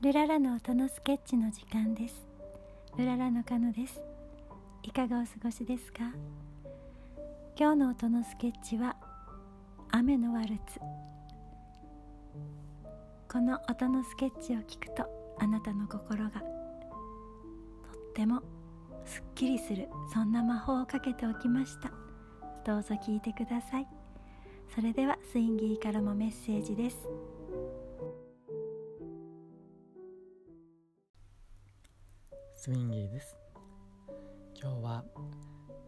ルララの音のスケッチの時間です。ルララのカノです。いかがお過ごしですか？今日の音のスケッチは雨のワルツ。この音のスケッチを聞くとあなたの心がとってもすっきりするそんな魔法をかけておきました。どうぞ聞いてください。それではスインギーからもメッセージです。スインギーです。今日は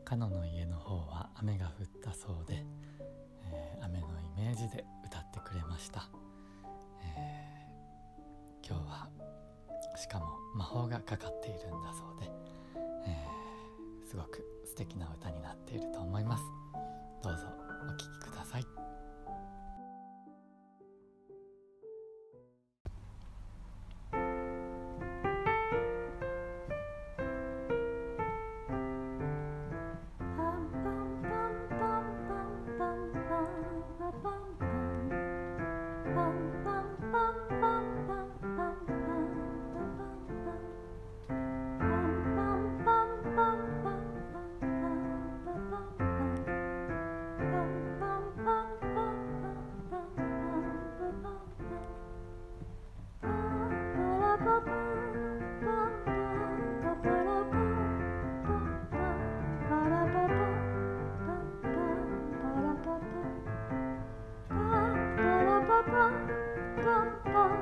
カノの家の方は雨が降ったそうで、えー、雨のイメージで歌ってくれました、えー、今日はしかも魔法がかかっているんだそうで、えー、すごく素敵な歌我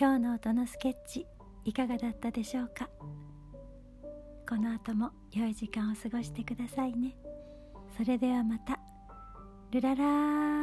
今日の音のスケッチいかがだったでしょうか？この後も良い時間を過ごしてくださいね。それではまた。ルララー。